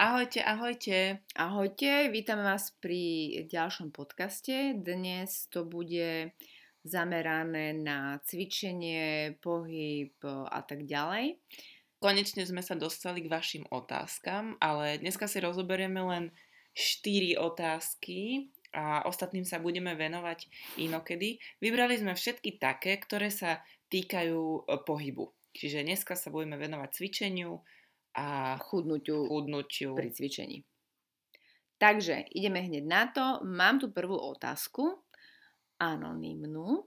Ahojte, ahojte. Ahojte, vítame vás pri ďalšom podcaste. Dnes to bude zamerané na cvičenie, pohyb a tak ďalej. Konečne sme sa dostali k vašim otázkam, ale dneska si rozoberieme len 4 otázky a ostatným sa budeme venovať inokedy. Vybrali sme všetky také, ktoré sa týkajú pohybu. Čiže dneska sa budeme venovať cvičeniu, a chudnutiu, chudnutiu. pri cvičení. Takže ideme hneď na to. Mám tu prvú otázku, anonymnú.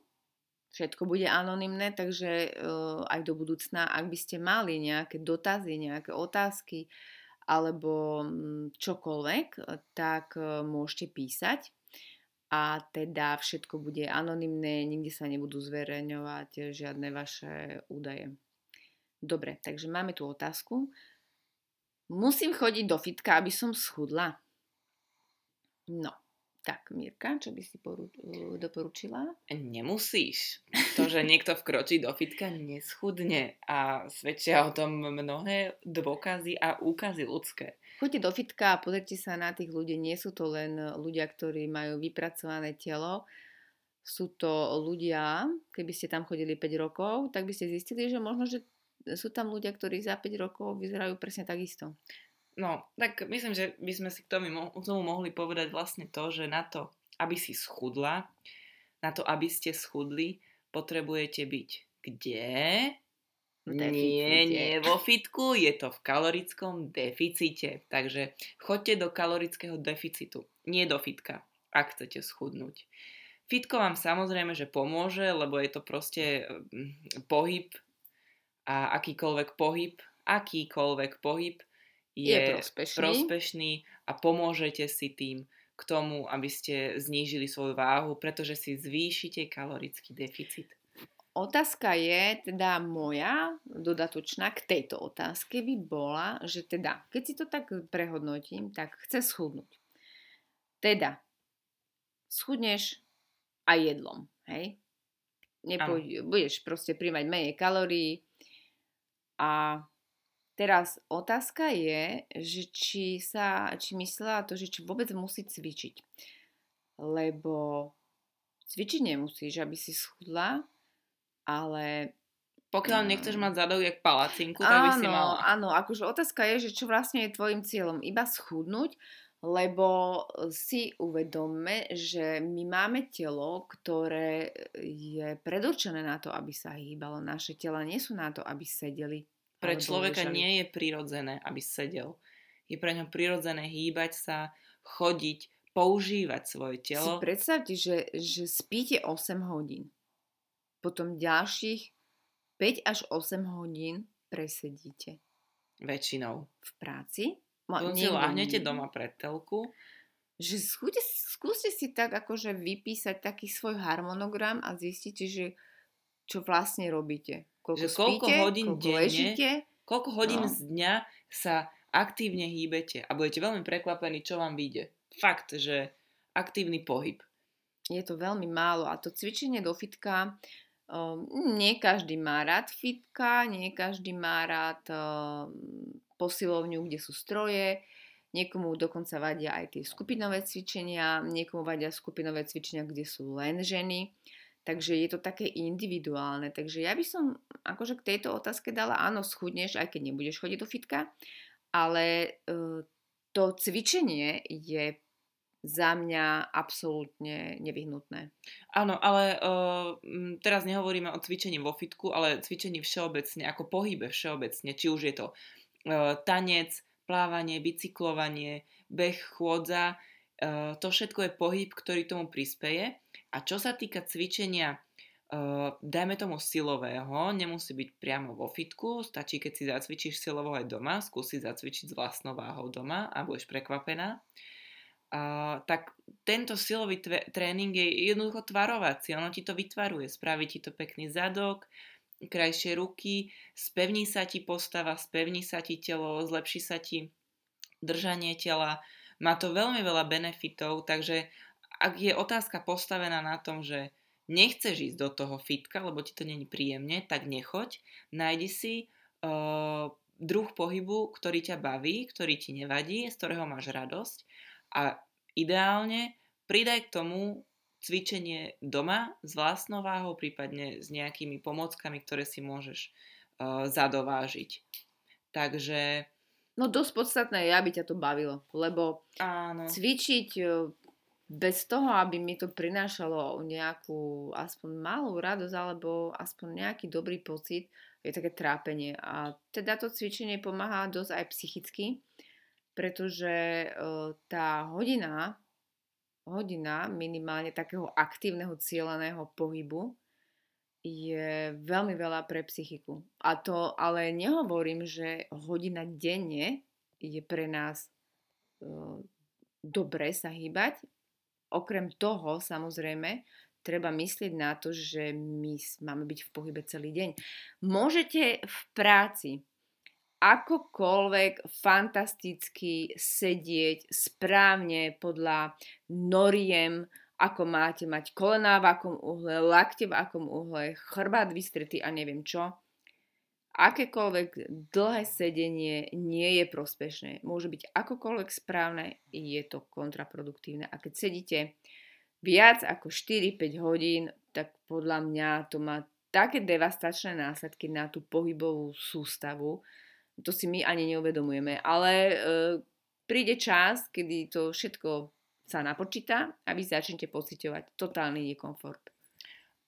Všetko bude anonymné, takže uh, aj do budúcna, ak by ste mali nejaké dotazy, nejaké otázky alebo um, čokoľvek, tak uh, môžete písať a teda všetko bude anonymné, nikde sa nebudú zverejňovať žiadne vaše údaje. Dobre, takže máme tu otázku. Musím chodiť do fitka, aby som schudla? No, tak Mirka, čo by si poru- doporučila? Nemusíš. To, že niekto vkročí do fitka, neschudne a svedčia o tom mnohé dôkazy a úkazy ľudské. Choďte do fitka a pozrite sa na tých ľudí. Nie sú to len ľudia, ktorí majú vypracované telo, sú to ľudia, keby ste tam chodili 5 rokov, tak by ste zistili, že možno, že sú tam ľudia, ktorí za 5 rokov vyzerajú presne takisto. No, tak myslím, že by sme si k tomu, k tomu mohli povedať vlastne to, že na to, aby si schudla, na to, aby ste schudli, potrebujete byť kde? Nie, nie vo fitku, je to v kalorickom deficite. Takže choďte do kalorického deficitu, nie do fitka, ak chcete schudnúť. Fitko vám samozrejme, že pomôže, lebo je to proste mm, pohyb a akýkoľvek pohyb, akýkoľvek pohyb je, je prospešný. prospešný a pomôžete si tým k tomu, aby ste znížili svoju váhu, pretože si zvýšite kalorický deficit. Otázka je teda moja, dodatočná k tejto otázke by bola, že teda, keď si to tak prehodnotím, tak chce schudnúť. Teda, schudneš aj jedlom, hej? Nepôj, budeš proste príjmať menej kalórií, a teraz otázka je, že či sa, či myslela to, že či vôbec musí cvičiť. Lebo cvičiť nemusíš, aby si schudla, ale pokiaľ mm. nechceš mať zadok jak palacinku, tak áno, by si mala. Áno, akože otázka je, že čo vlastne je tvojim cieľom. Iba schudnúť, lebo si uvedome, že my máme telo, ktoré je predurčené na to, aby sa hýbalo. Naše tela nie sú na to, aby sedeli. Pre človeka ležali. nie je prirodzené, aby sedel. Je pre ňo prirodzené hýbať sa, chodiť, používať svoje telo. Si predstavte, že, že spíte 8 hodín. Potom ďalších 5 až 8 hodín presedíte. Väčšinou. V práci Ma, si láhnete doma pred telku. Že skúste, skúste si tak akože vypísať taký svoj harmonogram a zistíte, že čo vlastne robíte. Koľko, že koľko spíte, hodín koľko denne, ležíte. Koľko hodín no. z dňa sa aktívne hýbete a budete veľmi prekvapení, čo vám vyjde. Fakt, že aktívny pohyb. Je to veľmi málo a to cvičenie do fitka Um, nie každý má rád fitka, nie každý má rád um, posilovňu, kde sú stroje, niekomu dokonca vadia aj tie skupinové cvičenia, niekomu vadia skupinové cvičenia, kde sú len ženy. Takže je to také individuálne. Takže ja by som akože k tejto otázke dala áno, schudneš, aj keď nebudeš chodiť do fitka, ale uh, to cvičenie je za mňa absolútne nevyhnutné. Áno, ale uh, teraz nehovoríme o cvičení vo fitku, ale cvičení všeobecne, ako pohybe všeobecne, či už je to tanec, plávanie, bicyklovanie, beh, chôdza, uh, to všetko je pohyb, ktorý tomu prispeje. A čo sa týka cvičenia, uh, dajme tomu silového, nemusí byť priamo vo fitku, stačí, keď si zacvičíš silovo aj doma, skúsi zacvičiť s vlastnou váhou doma a budeš prekvapená. Uh, tak tento silový tve, tréning je jednoducho tvarovací. Ono ti to vytvaruje, spraví ti to pekný zadok, krajšie ruky, spevní sa ti postava, spevní sa ti telo, zlepší sa ti držanie tela. Má to veľmi veľa benefitov, takže ak je otázka postavená na tom, že nechceš ísť do toho fitka, lebo ti to není príjemne, tak nechoď. Nájdi si uh, druh pohybu, ktorý ťa baví, ktorý ti nevadí, z ktorého máš radosť a ideálne pridaj k tomu cvičenie doma s vlastnou váhou, prípadne s nejakými pomockami, ktoré si môžeš uh, zadovážiť. Takže... No dosť podstatné je, aby ťa to bavilo, lebo Áno. cvičiť bez toho, aby mi to prinášalo nejakú aspoň malú radosť alebo aspoň nejaký dobrý pocit, je také trápenie. A teda to cvičenie pomáha dosť aj psychicky, pretože tá hodina, hodina minimálne takého aktívneho cieľaného pohybu je veľmi veľa pre psychiku. A to ale nehovorím, že hodina denne je pre nás dobre sa hýbať, Okrem toho, samozrejme, treba myslieť na to, že my máme byť v pohybe celý deň. Môžete v práci akokoľvek fantasticky sedieť správne podľa noriem, ako máte mať kolená v akom uhle, lakte v akom uhle, chrbát vystretý a neviem čo. Akékoľvek dlhé sedenie nie je prospešné. Môže byť akokoľvek správne, je to kontraproduktívne. A keď sedíte viac ako 4-5 hodín, tak podľa mňa to má také devastačné následky na tú pohybovú sústavu. To si my ani neuvedomujeme. Ale e, príde čas, kedy to všetko sa napočíta a vy začnete pociťovať totálny nekomfort.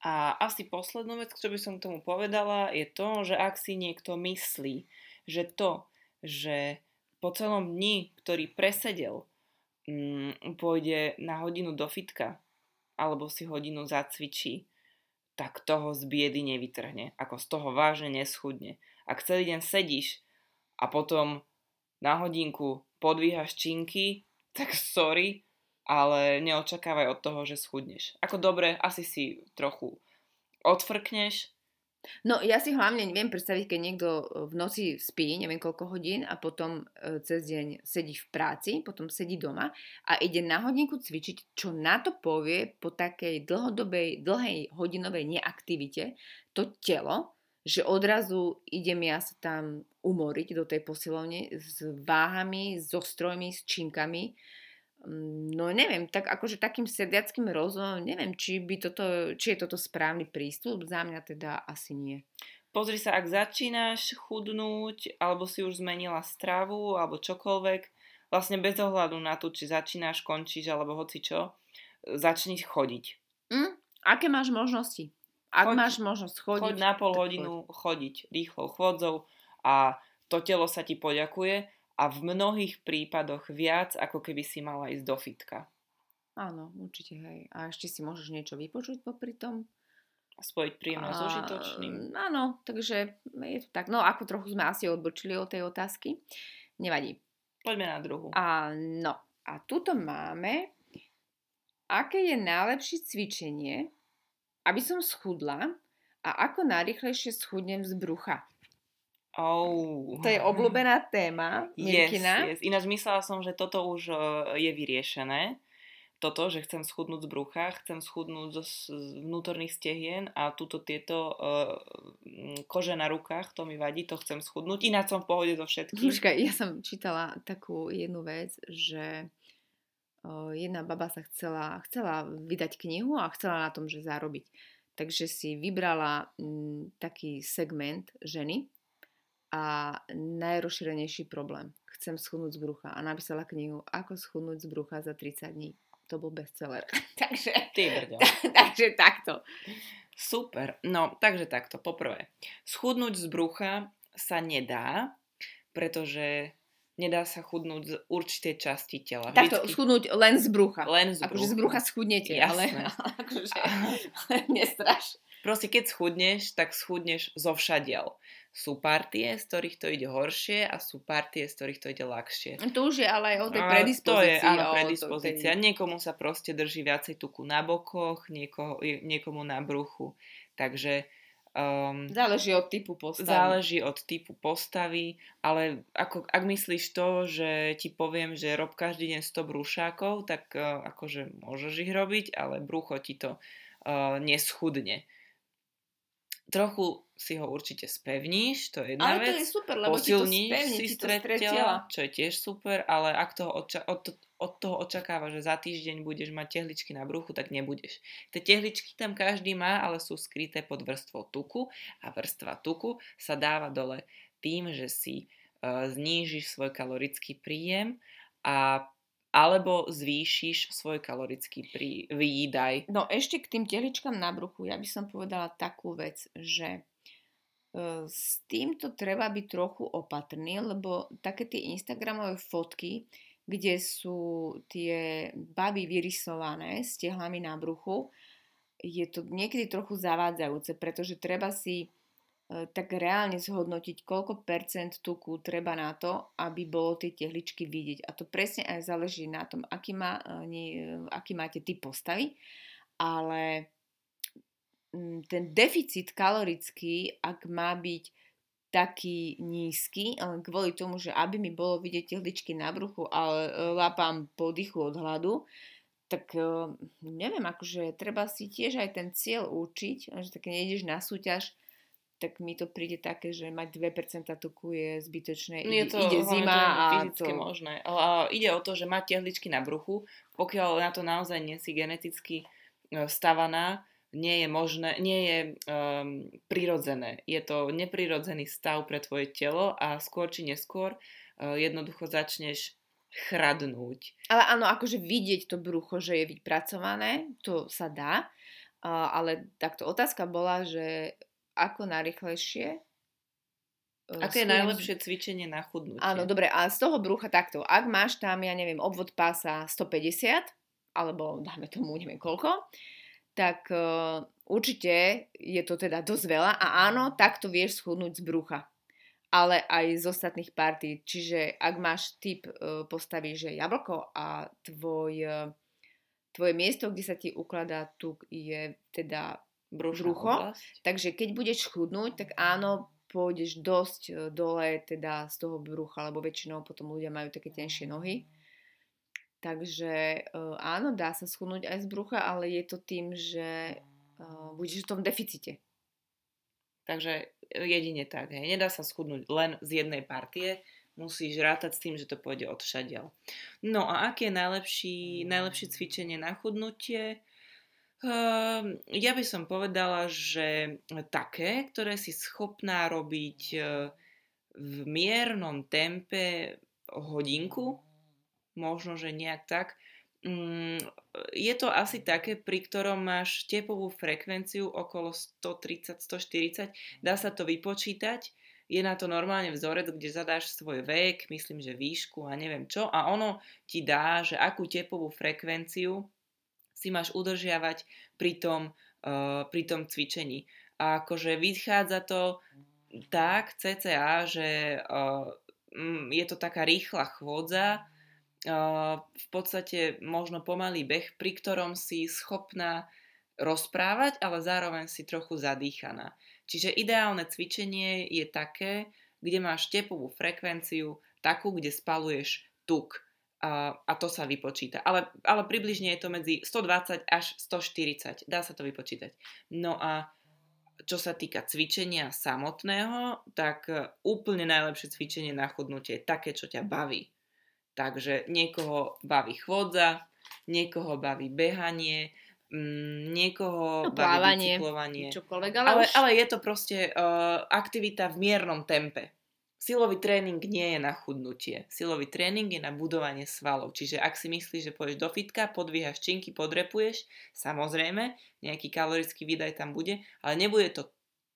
A asi poslednú vec, čo by som k tomu povedala, je to, že ak si niekto myslí, že to, že po celom dni, ktorý presedel, mm, pôjde na hodinu do fitka alebo si hodinu zacvičí, tak toho z biedy nevytrhne. Ako z toho vážne neschudne. Ak celý deň sedíš a potom na hodinku podvíhaš činky, tak sorry, ale neočakávaj od toho, že schudneš. Ako dobre, asi si trochu odfrkneš. No ja si hlavne neviem predstaviť, keď niekto e, v noci spí, neviem koľko hodín a potom e, cez deň sedí v práci, potom sedí doma a ide na hodinku cvičiť, čo na to povie po takej dlhodobej, dlhej hodinovej neaktivite to telo, že odrazu idem ja sa tam umoriť do tej posilovne s váhami, so strojmi, s činkami, Mm, no neviem, tak akože takým sediackým rozumom, neviem, či, by toto, či je toto správny prístup, za mňa teda asi nie. Pozri sa, ak začínaš chudnúť, alebo si už zmenila stravu, alebo čokoľvek, vlastne bez ohľadu na to, či začínaš, končíš, alebo hoci čo, začni chodiť. Mm, aké máš možnosti? Ak choď, máš možnosť chodiť... Choď na pol hodinu choď. chodiť rýchlou chôdzou a to telo sa ti poďakuje a v mnohých prípadoch viac, ako keby si mala ísť do fitka. Áno, určite, hej. A ešte si môžeš niečo vypočuť popri tom. Spojiť príjemné s užitočným. Áno, takže je to tak. No, ako trochu sme asi odbočili od tej otázky. Nevadí. Poďme na druhú. A, no, a tuto máme, aké je najlepšie cvičenie, aby som schudla a ako najrychlejšie schudnem z brucha. Oh. To je obľúbená téma. Yes, yes. Ináč myslela som, že toto už e, je vyriešené. Toto, že chcem schudnúť z brucha, chcem schudnúť z vnútorných stehien a túto tieto uh, kože na rukách, to mi vadí, to chcem schudnúť. Ináč som v pohode so všetkým. Počkaj, ja som čítala takú jednu vec, že jedna baba sa chcela, chcela vydať knihu a chcela na tom, že zarobiť. Takže si vybrala m, taký segment ženy, a najrozšírenejší problém. Chcem schudnúť z brucha a napísala knihu Ako schudnúť z brucha za 30 dní. To bol bestseller. takže, takže takto. Super. No, takže takto. Poprvé, schudnúť z brucha sa nedá, pretože nedá sa chudnúť z určitej časti tela. Takto, Vždycky... schudnúť len z brucha. Len z brucha. Akože z brucha schudnete, Jasné. ale, ale akože ale nestraš. Proste keď schudneš, tak schudneš zo všadiel. Sú partie, z ktorých to ide horšie a sú partie, z ktorých to ide ľahšie. To už je ale aj o tej predispozícii. To je, áno, predispozícia. Tej... Niekomu sa proste drží viacej tuku na bokoch, niekoho, niekomu na bruchu. Takže Um, záleží od typu postavy. Záleží od typu postavy, ale ako, ak myslíš to, že ti poviem, že rob každý deň 100 brúšákov, tak uh, akože môžeš ich robiť, ale brucho ti to uh, neschudne. Trochu si ho určite spevníš, to je jedna Ale vec. to je super, lebo ti to Posilníš spevní, si ti to stred stred tela, tela. čo je tiež super, ale ak toho odča- od, od toho očakáva, že za týždeň budeš mať tehličky na bruchu, tak nebudeš. Tie tehličky tam každý má, ale sú skryté pod vrstvou tuku a vrstva tuku sa dáva dole tým, že si uh, znížiš svoj kalorický príjem a alebo zvýšiš svoj kalorický prí, výdaj. No ešte k tým tehličkám na bruchu, ja by som povedala takú vec, že e, s týmto treba byť trochu opatrný, lebo také tie Instagramové fotky, kde sú tie baby vyrysované s tehlami na bruchu, je to niekedy trochu zavádzajúce, pretože treba si tak reálne zhodnotiť, koľko percent tuku treba na to, aby bolo tie tehličky vidieť. A to presne aj záleží na tom, aký, má, e, nie, aký máte typ postavy, ale mm, ten deficit kalorický, ak má byť taký nízky, kvôli tomu, že aby mi bolo vidieť tehličky na bruchu, ale e, lapám po dychu od hladu, tak e, neviem, akože treba si tiež aj ten cieľ určiť, že tak nejdeš na súťaž, tak mi to príde také, že mať 2% tuku je zbytočné. Je Ide, to ide zima to je a fyzicky to... možné. A ide o to, že mať tehličky na bruchu, pokiaľ na to naozaj nie si geneticky e, stavaná, nie je možné, nie je um, prirodzené. Je to neprirodzený stav pre tvoje telo a skôr či neskôr uh, jednoducho začneš chradnúť. Ale áno, akože vidieť to brucho, že je vypracované, to sa dá. Uh, ale takto otázka bola, že ako najrychlejšie uh, Aké je najlepšie cvičenie na chudnutie? Áno, dobre, a z toho brucha takto, ak máš tam, ja neviem, obvod pása 150, alebo dáme tomu, neviem koľko, tak uh, určite je to teda dosť veľa a áno, takto vieš schudnúť z brucha. Ale aj z ostatných partí. Čiže ak máš typ uh, postavy, že jablko a tvoj, uh, tvoje miesto, kde sa ti ukladá tuk, je teda Oblasť. Takže keď budeš chudnúť, tak áno, pôjdeš dosť e, dole teda z toho brucha, lebo väčšinou potom ľudia majú také tenšie nohy. Takže e, áno, dá sa schudnúť aj z brucha, ale je to tým, že e, budeš v tom deficite. Takže jedine tak. Hej. Nedá sa schudnúť len z jednej partie, musíš rátať s tým, že to pôjde od všadiaľ. No a aké je najlepší, najlepšie cvičenie na chudnutie? Uh, ja by som povedala, že také, ktoré si schopná robiť uh, v miernom tempe hodinku, možno, že nejak tak. Mm, je to asi také, pri ktorom máš tepovú frekvenciu okolo 130-140, dá sa to vypočítať, je na to normálne vzorec, kde zadáš svoj vek, myslím, že výšku a neviem čo. A ono ti dá, že akú tepovú frekvenciu si máš udržiavať pri tom, uh, pri tom cvičení. A akože vychádza to tak, cca, že uh, je to taká rýchla chôdza, uh, v podstate možno pomalý beh, pri ktorom si schopná rozprávať, ale zároveň si trochu zadýchaná. Čiže ideálne cvičenie je také, kde máš tepovú frekvenciu, takú, kde spaluješ tuk. A, a to sa vypočíta. Ale, ale približne je to medzi 120 až 140. Dá sa to vypočítať. No a čo sa týka cvičenia samotného, tak e, úplne najlepšie cvičenie na chudnutie je také, čo ťa baví. Takže niekoho baví chôdza, niekoho baví behanie, mm, niekoho No, baví plávanie, bicyklovanie. Čokoľvek, ale, Ale, už... ale je to proste uh, aktivita v miernom tempe. Silový tréning nie je na chudnutie. Silový tréning je na budovanie svalov. Čiže ak si myslíš, že pôjdeš do fitka, podvíhaš činky, podrepuješ, samozrejme, nejaký kalorický výdaj tam bude, ale nebude to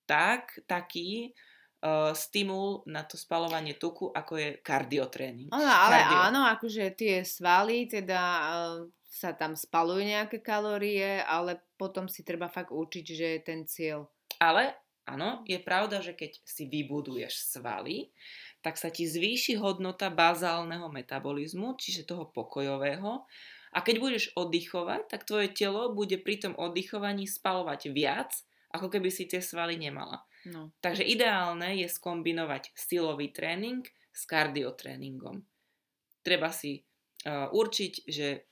tak, taký uh, stimul na to spalovanie tuku, ako je kardiotréning. Áno, ale Kardio. áno, akože tie svaly, teda uh, sa tam spalujú nejaké kalórie, ale potom si treba fakt určiť, že je ten cieľ. Ale áno, je pravda, že keď si vybuduješ svaly, tak sa ti zvýši hodnota bazálneho metabolizmu, čiže toho pokojového. A keď budeš oddychovať, tak tvoje telo bude pri tom oddychovaní spalovať viac, ako keby si tie svaly nemala. No. Takže ideálne je skombinovať silový tréning s kardiotréningom. Treba si uh, určiť, že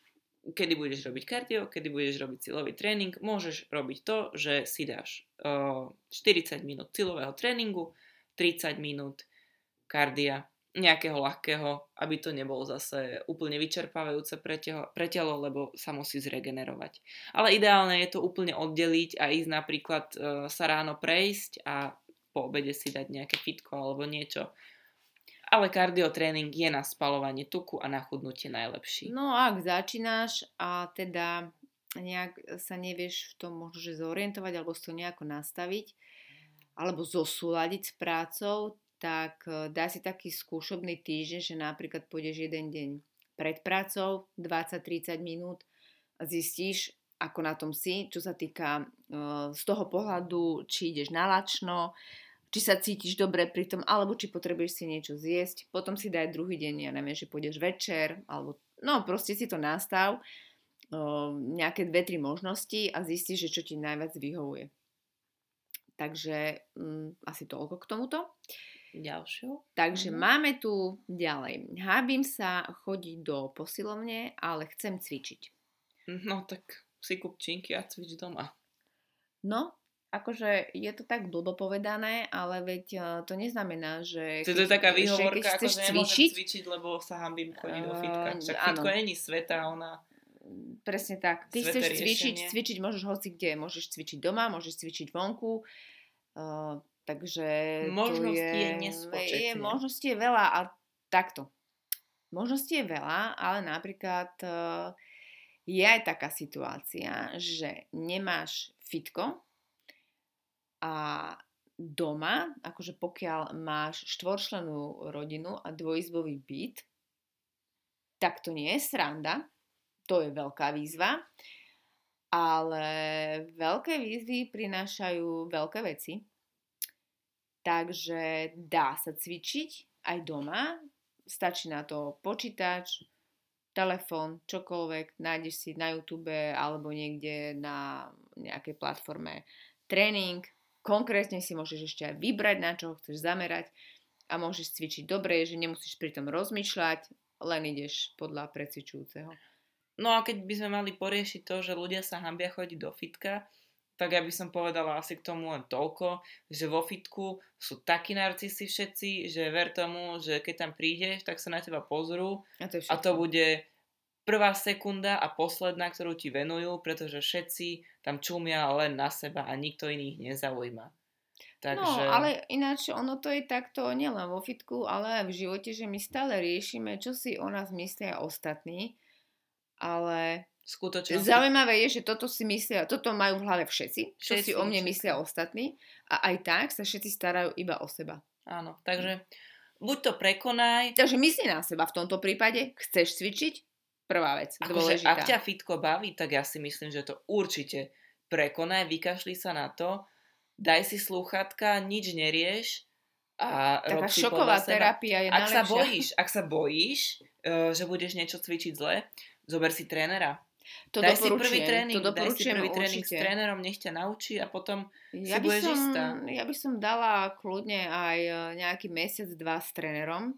kedy budeš robiť kardio, kedy budeš robiť silový tréning, môžeš robiť to, že si dáš uh, 40 minút silového tréningu, 30 minút kardia, nejakého ľahkého, aby to nebolo zase úplne vyčerpávajúce pre, teho, pre telo, lebo sa musí zregenerovať. Ale ideálne je to úplne oddeliť a ísť napríklad uh, sa ráno prejsť a po obede si dať nejaké fitko alebo niečo ale kardiotréning je na spalovanie tuku a na chudnutie najlepší. No ak začínaš a teda nejak sa nevieš v tom možno že zorientovať alebo si to nejako nastaviť alebo zosúľadiť s prácou, tak e, dá si taký skúšobný týždeň, že napríklad pôjdeš jeden deň pred prácou, 20-30 minút zistíš, ako na tom si, čo sa týka uh, z toho pohľadu, či ideš na lačno, či sa cítiš dobre pri tom, alebo či potrebuješ si niečo zjesť. Potom si daj druhý deň, ja neviem, že pôjdeš večer, alebo no proste si to nastav, o, nejaké dve, tri možnosti a zistíš, že čo ti najviac vyhovuje. Takže mm, asi toľko k tomuto. Ďalšiu. Takže mm. máme tu ďalej. Hábim sa chodiť do posilovne, ale chcem cvičiť. No tak si kúp činky a cvič doma. No, akože je to tak blbo povedané, ale veď uh, to neznamená, že... To je taká výhovorka, ako že cvičiť, cvičiť, lebo sa hambím chodiť do fitka. Však fitko není sveta, ona... Presne tak. Ty chceš cvičiť, cvičiť môžeš hoci kde. Môžeš cvičiť doma, môžeš cvičiť vonku. Uh, takže možností je, je nespočetne. Je, možností je veľa a takto. Možností je veľa, ale napríklad uh, je aj taká situácia, že nemáš fitko, a doma, akože pokiaľ máš štvorčlenú rodinu a dvojizbový byt, tak to nie je sranda, to je veľká výzva, ale veľké výzvy prinášajú veľké veci. Takže dá sa cvičiť aj doma, stačí na to počítač, telefón, čokoľvek, nájdeš si na YouTube alebo niekde na nejakej platforme tréning, Konkrétne si môžeš ešte aj vybrať, na čo chceš zamerať a môžeš cvičiť dobre, že nemusíš pri tom rozmýšľať, len ideš podľa precvičujúceho. No a keď by sme mali poriešiť to, že ľudia sa hambia chodiť do fitka, tak ja by som povedala asi k tomu len toľko, že vo fitku sú takí narcisi všetci, že ver tomu, že keď tam prídeš, tak sa na teba pozrú a to, a to bude prvá sekunda a posledná, ktorú ti venujú, pretože všetci tam čumia len na seba a nikto iných nezaujíma. Takže... No, ale ináč ono to je takto nielen vo fitku, ale aj v živote, že my stále riešime, čo si o nás myslia ostatní, ale Skutočne. Zaujímavé je, že toto si myslia, toto majú v hlave všetci, čo všetci, si o mne všetci. myslia ostatní a aj tak sa všetci starajú iba o seba. Áno, takže buď to prekonaj. Takže myslí na seba v tomto prípade, chceš cvičiť, Prvá vec, akože, ak ťa fitko baví, tak ja si myslím, že to určite prekonaj, vykašli sa na to, daj si slúchatka, nič nerieš a Taká rob si šoková terapia je ak najlepšia. sa bojíš, ak sa bojíš, uh, že budeš niečo cvičiť zle, zober si trénera. To daj si prvý tréning, to daj si prvý tréning s trénerom, nech ťa naučí a potom ja si budeš som, istá. Ja by som dala kľudne aj e, nejaký mesiac, dva s trénerom,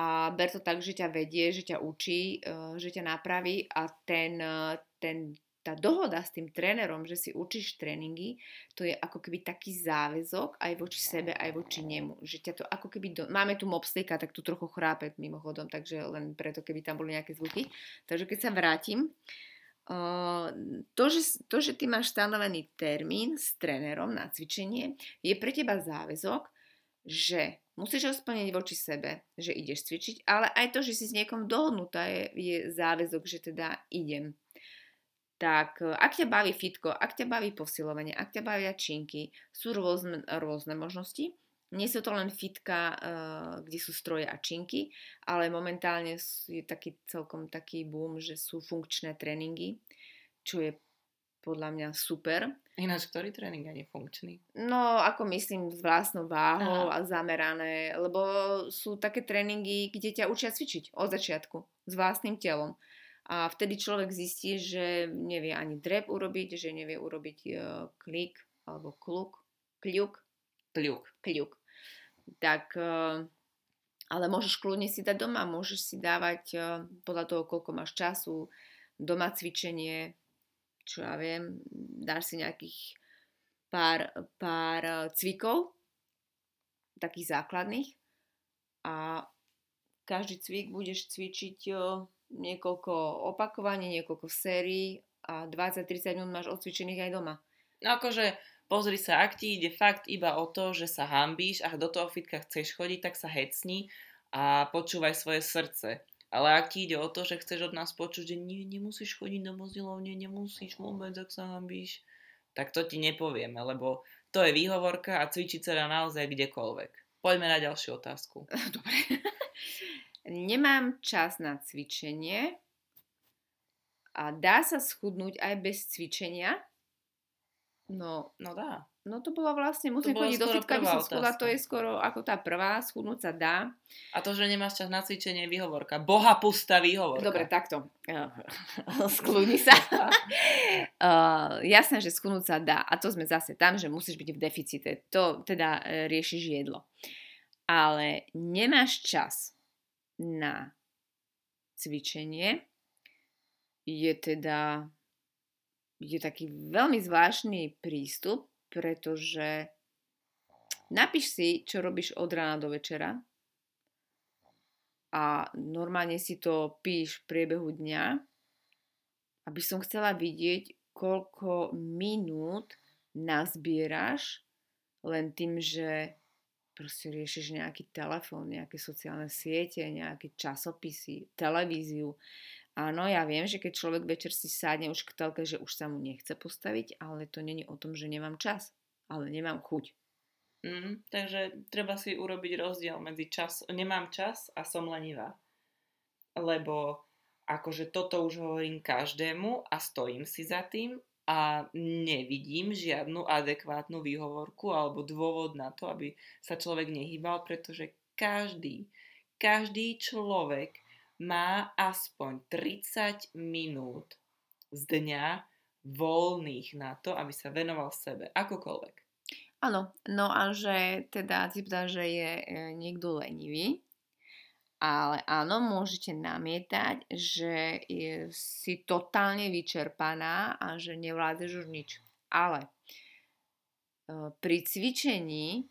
a ber to tak, že ťa vedie, že ťa učí, eh, že ťa napraví a ten, eh, ten, tá dohoda s tým trénerom, že si učíš tréningy, to je ako keby taký záväzok aj voči sebe, aj voči nemu. Že ťa to ako keby... Do... Máme tu mobstejka, tak tu trochu chrápe mimochodom, takže len preto, keby tam boli nejaké zvuky. Takže keď sa vrátim, uh, to, že, to, že ty máš stanovený termín s trénerom na cvičenie, je pre teba záväzok, že musíš ho splniť voči sebe, že ideš cvičiť, ale aj to, že si s niekom dohodnutá je, je záväzok, že teda idem. Tak e, ak ťa baví fitko, ak ťa baví posilovanie, ak ťa bavia činky, sú rôzne, rôzne možnosti. Nie sú to len fitka, uh, kde sú stroje a činky, ale momentálne je taký celkom taký boom, že sú funkčné tréningy, čo je podľa mňa super. Ináč, ktorý tréning je funkčný? No, ako myslím, s vlastnou váhou Aha. a zamerané, lebo sú také tréningy, kde ťa učia cvičiť od začiatku, s vlastným telom. A vtedy človek zistí, že nevie ani drep urobiť, že nevie urobiť uh, klik alebo kluk, kľuk. Kľuk. Kľuk. Tak, uh, ale môžeš kľudne si dať doma, môžeš si dávať uh, podľa toho, koľko máš času, doma cvičenie, čo ja viem, dáš si nejakých pár, pár eh, cvikov, takých základných a každý cvik budeš cvičiť eh, niekoľko opakovaní, niekoľko sérií a 20-30 minút máš odcvičených aj doma. No akože pozri sa, ak ti ide fakt iba o to, že sa hambíš a do toho fitka chceš chodiť, tak sa hecni a počúvaj svoje srdce. Ale ak ti ide o to, že chceš od nás počuť, že nie, nemusíš chodiť na mozilovne, nemusíš vôbec, ak sa hambíš, tak to ti nepovieme, lebo to je výhovorka a cvičiť sa dá naozaj kdekoľvek. Poďme na ďalšiu otázku. Dobre. Nemám čas na cvičenie a dá sa schudnúť aj bez cvičenia? No, no dá. No to bolo vlastne, musím chodiť do fitka, aby som schudla, to je skoro ako tá prvá, schudnúť sa dá. A to, že nemáš čas na cvičenie, je výhovorka. Boha pustá výhovorka. Dobre, takto. Skľudni sa. uh, jasné, že schudnúť sa dá. A to sme zase tam, že musíš byť v deficite. To teda uh, riešiš jedlo. Ale nemáš čas na cvičenie, je teda je taký veľmi zvláštny prístup, pretože napíš si, čo robíš od rána do večera a normálne si to píš v priebehu dňa, aby som chcela vidieť, koľko minút nazbieraš len tým, že proste riešiš nejaký telefón, nejaké sociálne siete, nejaké časopisy, televíziu. Áno, ja viem, že keď človek večer si sádne už k telke, že už sa mu nechce postaviť, ale to není o tom, že nemám čas, ale nemám chuť. Mm, takže treba si urobiť rozdiel medzi čas, nemám čas a som lenivá. Lebo akože toto už hovorím každému a stojím si za tým a nevidím žiadnu adekvátnu výhovorku alebo dôvod na to, aby sa človek nehýbal, pretože každý, každý človek má aspoň 30 minút z dňa voľných na to, aby sa venoval sebe, akokoľvek. Áno, no a že teda si že je e, niekto lenivý, ale áno, môžete namietať, že je, si totálne vyčerpaná a že nevládzeš už nič. Ale e, pri cvičení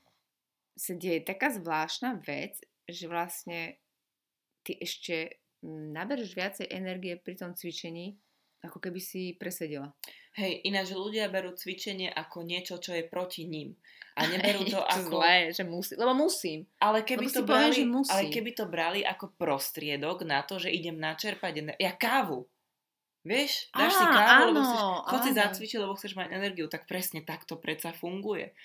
sa deje taká zvláštna vec, že vlastne ty ešte nabereš viacej energie pri tom cvičení, ako keby si presedela. Hej, ináč ľudia berú cvičenie ako niečo, čo je proti ním. A neberú to, to ako... Zlé, že musí, lebo musím. Ale keby, to brali, poviem, musím. ale keby to brali ako prostriedok na to, že idem načerpať energiu. Ja kávu. Vieš, dáš Á, si kávu, áno, lebo chceš, chod si zacvičiť, lebo chceš mať energiu. Tak presne takto predsa funguje.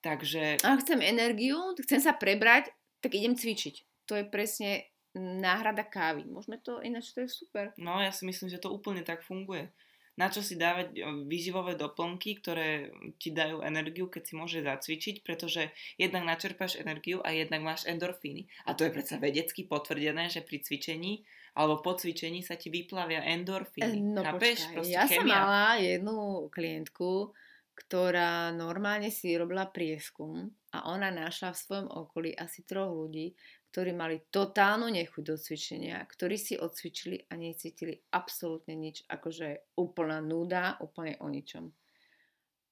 Takže... A chcem energiu, chcem sa prebrať, tak idem cvičiť. To je presne náhrada kávy. Môžeme to, ináč to je super. No, ja si myslím, že to úplne tak funguje. Na čo si dávať výživové doplnky, ktoré ti dajú energiu, keď si môže zacvičiť, pretože jednak načerpáš energiu a jednak máš endorfíny. A to je predsa vedecky potvrdené, že pri cvičení alebo po cvičení sa ti vyplavia endorfíny. No Chápeš? Počkaj, ja chemia. som mala jednu klientku, ktorá normálne si robila prieskum a ona našla v svojom okolí asi troch ľudí, ktorí mali totálnu nechuť do cvičenia, ktorí si odcvičili a necítili absolútne nič, akože úplná nuda, úplne o ničom.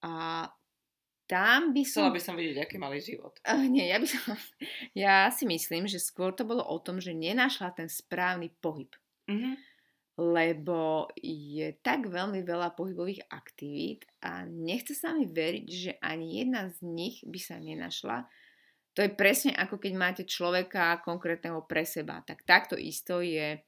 A tam by som... Chcela by som vidieť, aký mali život. Uh, nie, ja by som... Ja si myslím, že skôr to bolo o tom, že nenašla ten správny pohyb. Mm-hmm. Lebo je tak veľmi veľa pohybových aktivít a nechce sa mi veriť, že ani jedna z nich by sa nenašla, to je presne ako keď máte človeka konkrétneho pre seba. Tak takto isto je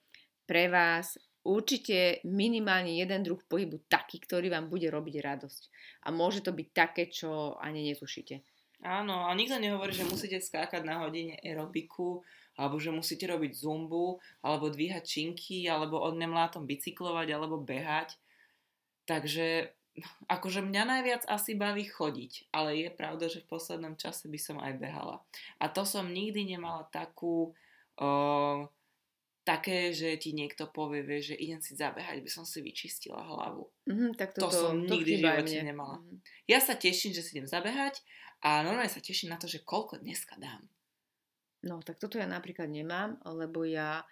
pre vás určite minimálne jeden druh pohybu taký, ktorý vám bude robiť radosť. A môže to byť také, čo ani netušíte. Áno, a nikto nehovorí, že musíte skákať na hodine aerobiku, alebo že musíte robiť zumbu, alebo dvíhať činky, alebo od nemlátom bicyklovať, alebo behať. Takže akože mňa najviac asi baví chodiť, ale je pravda, že v poslednom čase by som aj behala. A to som nikdy nemala takú, uh, také, že ti niekto povie, vie, že idem si zabehať, by som si vyčistila hlavu. Mm-hmm, tak to, to som to nikdy v živote mne. nemala. Mm-hmm. Ja sa teším, že si idem zabehať a normálne sa teším na to, že koľko dneska dám. No, tak toto ja napríklad nemám, lebo ja,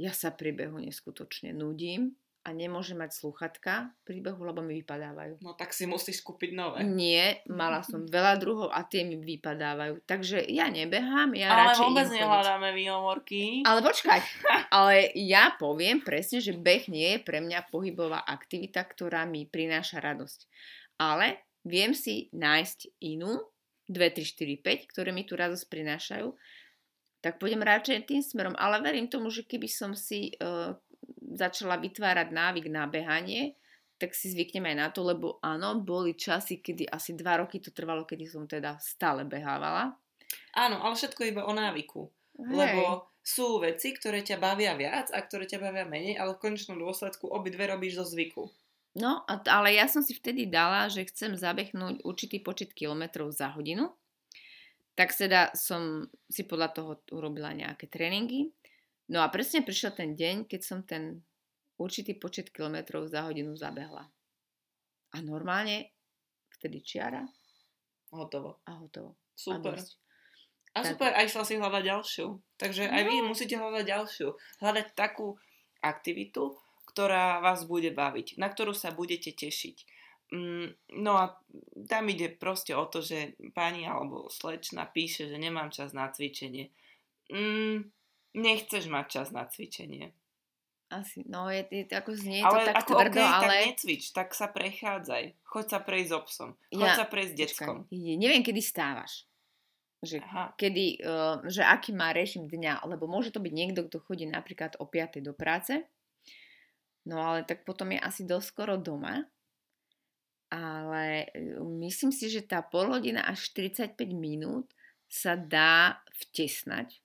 ja sa pri behu neskutočne nudím a nemôžem mať sluchatka pri behu, lebo mi vypadávajú. No tak si musíš kúpiť nové. Nie, mala som veľa druhov a tie mi vypadávajú. Takže ja nebehám, ja Ale radšej vôbec idem chodiť. nehľadáme výhovorky. Ale počkaj, ale ja poviem presne, že beh nie je pre mňa pohybová aktivita, ktorá mi prináša radosť. Ale viem si nájsť inú, 2, 3, 4, 5, ktoré mi tu radosť prinášajú, tak pôjdem radšej tým smerom. Ale verím tomu, že keby som si uh, začala vytvárať návyk na behanie, tak si zvyknem aj na to, lebo áno, boli časy, kedy asi dva roky to trvalo, kedy som teda stále behávala. Áno, ale všetko iba o návyku. Hej. Lebo sú veci, ktoré ťa bavia viac a ktoré ťa bavia menej, ale v konečnom dôsledku obidve robíš zo zvyku. No, ale ja som si vtedy dala, že chcem zabehnúť určitý počet kilometrov za hodinu. Tak teda som si podľa toho urobila nejaké tréningy. No a presne prišiel ten deň, keď som ten určitý počet kilometrov za hodinu zabehla. A normálne vtedy čiara Hotovo. a hotovo. Super. A dosť. A Tak. super, aj šla si hľadať ďalšiu. Takže aj vy No. musíte hľadať ďalšiu. Hľadať takú aktivitu, ktorá vás bude baviť, na ktorú sa budete tešiť. Mm, No a tam ide proste o to, že pani alebo slečna píše, že nemám čas na cvičenie. Mm, nechceš mať čas na cvičenie. Asi, no je, je, ako znie ale to tak ako tvrdo, okay, tak ale... necvič, tak sa prechádzaj. Choď sa prejsť so psom. Choď Ja- sa prejsť s. Počkaj, neviem, kedy stávaš. Že Aha. kedy, uh, že aký má režim dňa, lebo môže to byť niekto, kto chodí napríklad o 5. do práce, no ale tak potom je asi dosť skoro doma, ale e, myslím si, že tá pol hodina až 45 minút sa dá vtesnať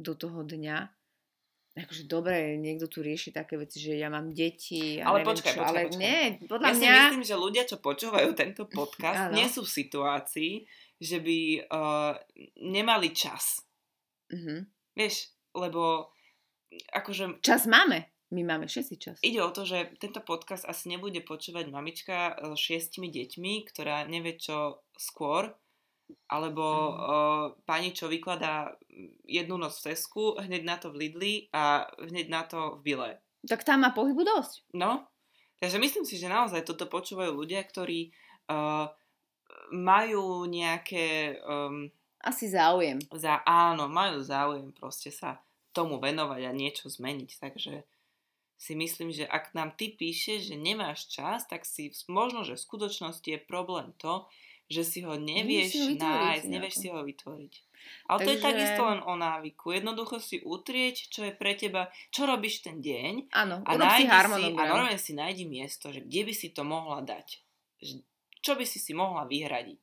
do toho dňa. Akože dobre, niekto tu rieši také veci, že ja mám deti a Ale neviem počkaj, čo, počkaj, ale počkaj. nie, podľa Ja si mňa... myslím, že ľudia, čo počúvajú tento podcast, nie sú v situácii, že by uh, nemali čas. Mhm. Vieš, lebo akože Čas máme. My máme všetci čas. ide o to, že tento podcast asi nebude počúvať mamička so šiestimi deťmi, ktorá nevie čo skôr, alebo uh, pani, čo vykladá jednu noc v Tesku, hneď na to v Lidli a hneď na to v Bile. Tak tam má pohybu dosť. No, takže myslím si, že naozaj toto počúvajú ľudia, ktorí uh, majú nejaké, um, Asi záujem. za, áno, majú záujem proste sa tomu venovať a niečo zmeniť, takže si myslím, že ak nám ty píšeš, že nemáš čas, tak si možno, že v skutočnosti je problém to, že si ho nevieš si ho nájsť, nevieš si ho vytvoriť. Ale to je Takže- takisto len o návyku. Jednoducho si utrieť, čo je pre teba, čo robíš ten deň Áno, a si nájdi si, a harmonogram. normálne si nájdi miesto, že kde by si to mohla dať. Čo by si si mohla vyhradiť.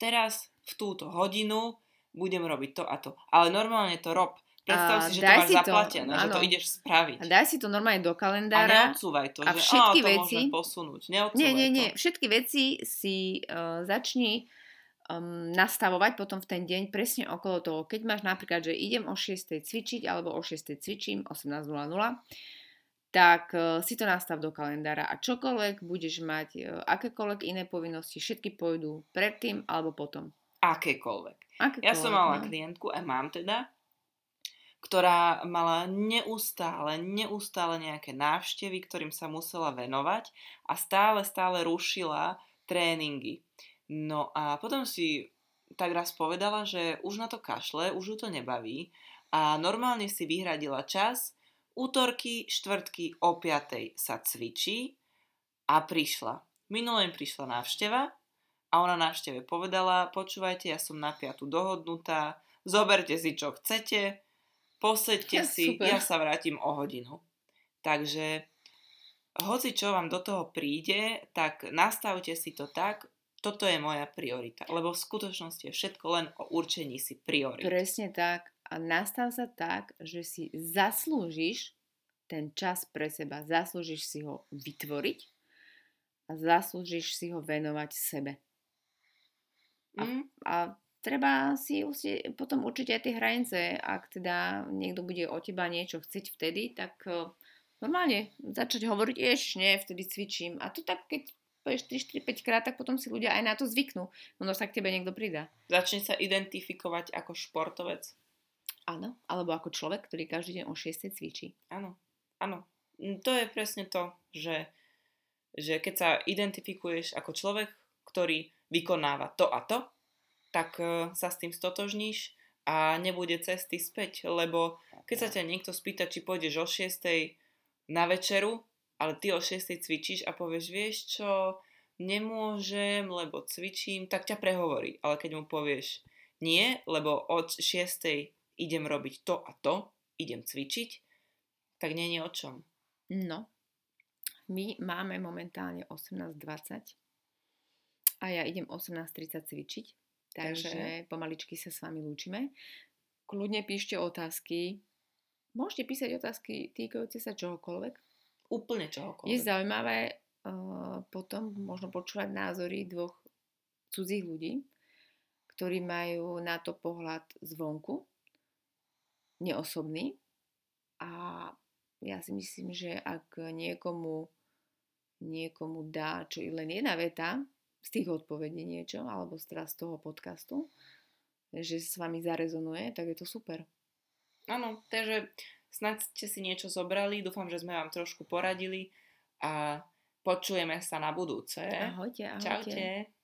Teraz, v túto hodinu, budem robiť to a to. Ale normálne to rob. Predstav A si, že to daj máš si to, zaplatené, že to ideš spraviť. A daj si to normálne do A kalendára. neodsúvaj to, a že všetky á, to veci- môžeme posunúť. Neodsúvaj Nie, nie, nie. to. Všetky veci si uh, začni um, nastavovať potom v ten deň presne okolo toho. Keď máš napríklad, že idem o 6. cvičiť alebo o 6. cvičím 18.00, tak uh, si to nastav do kalendára a čokoľvek budeš mať, uh, akékoľvek iné povinnosti, všetky pôjdu predtým alebo potom. Akékoľvek. Akékoľvek, Ja som mala no. klientku, a mám teda, ktorá mala neustále, neustále nejaké návštevy, ktorým sa musela venovať a stále, stále rušila tréningy. No a potom si tak raz povedala, že už na to kašle, už ju to nebaví a normálne si vyhradila čas, útorky, štvrtky o 5 sa cvičí a prišla. Minulé prišla návšteva a ona návšteve povedala, počúvajte, ja som na piatu dohodnutá, zoberte si čo chcete, poseďte Ja, si, super. ja sa vrátim o hodinu. Takže hoci čo vám do toho príde, tak nastavte si to tak, toto je moja priorita. Lebo v skutočnosti je všetko len o určení si priorit. Presne tak. A nastav sa tak, že si zaslúžiš ten čas pre seba. Zaslúžiš si ho vytvoriť a zaslúžiš si ho venovať sebe. Mm? A treba si potom určiť aj tie hranice. Ak teda niekto bude o teba niečo chceť vtedy, tak eh, normálne začať hovoriť, ježiš, nie, vtedy cvičím. A to tak, keď povieš 3, 4, 5 krát, tak potom si ľudia aj na to zvyknú. Ono sa k tebe niekto pridá. Začne sa identifikovať ako športovec. Áno, alebo ako človek, ktorý každý deň o 6 cvičí. Áno, áno. to je presne to, že, že keď sa identifikuješ ako človek, ktorý vykonáva to a to, tak e, sa s tým stotožníš a nebude cesty späť, lebo keď sa ťa niekto spýta, či pôjdeš o 6 na večeru, ale ty o 6 cvičíš a povieš, vieš čo, nemôžem, lebo cvičím, tak ťa prehovorí. Ale keď mu povieš, nie, lebo od 6 idem robiť to a to, idem cvičiť, tak nie je o čom. No, my máme momentálne 18.20 a ja idem 18.30 cvičiť, takže Takže pomaličky sa s vami lúčime. Kľudne píšte otázky. Môžete písať otázky týkajúce sa čohokoľvek. Úplne čohokoľvek. Je zaujímavé uh, potom možno počúvať názory dvoch cudzích ľudí, ktorí majú na to pohľad zvonku, neosobný. A ja si myslím, že ak niekomu, niekomu dá čo i len jedna veta, z tých odpovedí niečo, alebo teraz z toho podcastu, že s vami zarezonuje, tak je to super. Áno, takže snad ste si niečo zobrali, dúfam, že sme vám trošku poradili a počujeme sa na budúce. Ahojte, ahojte. Čaute.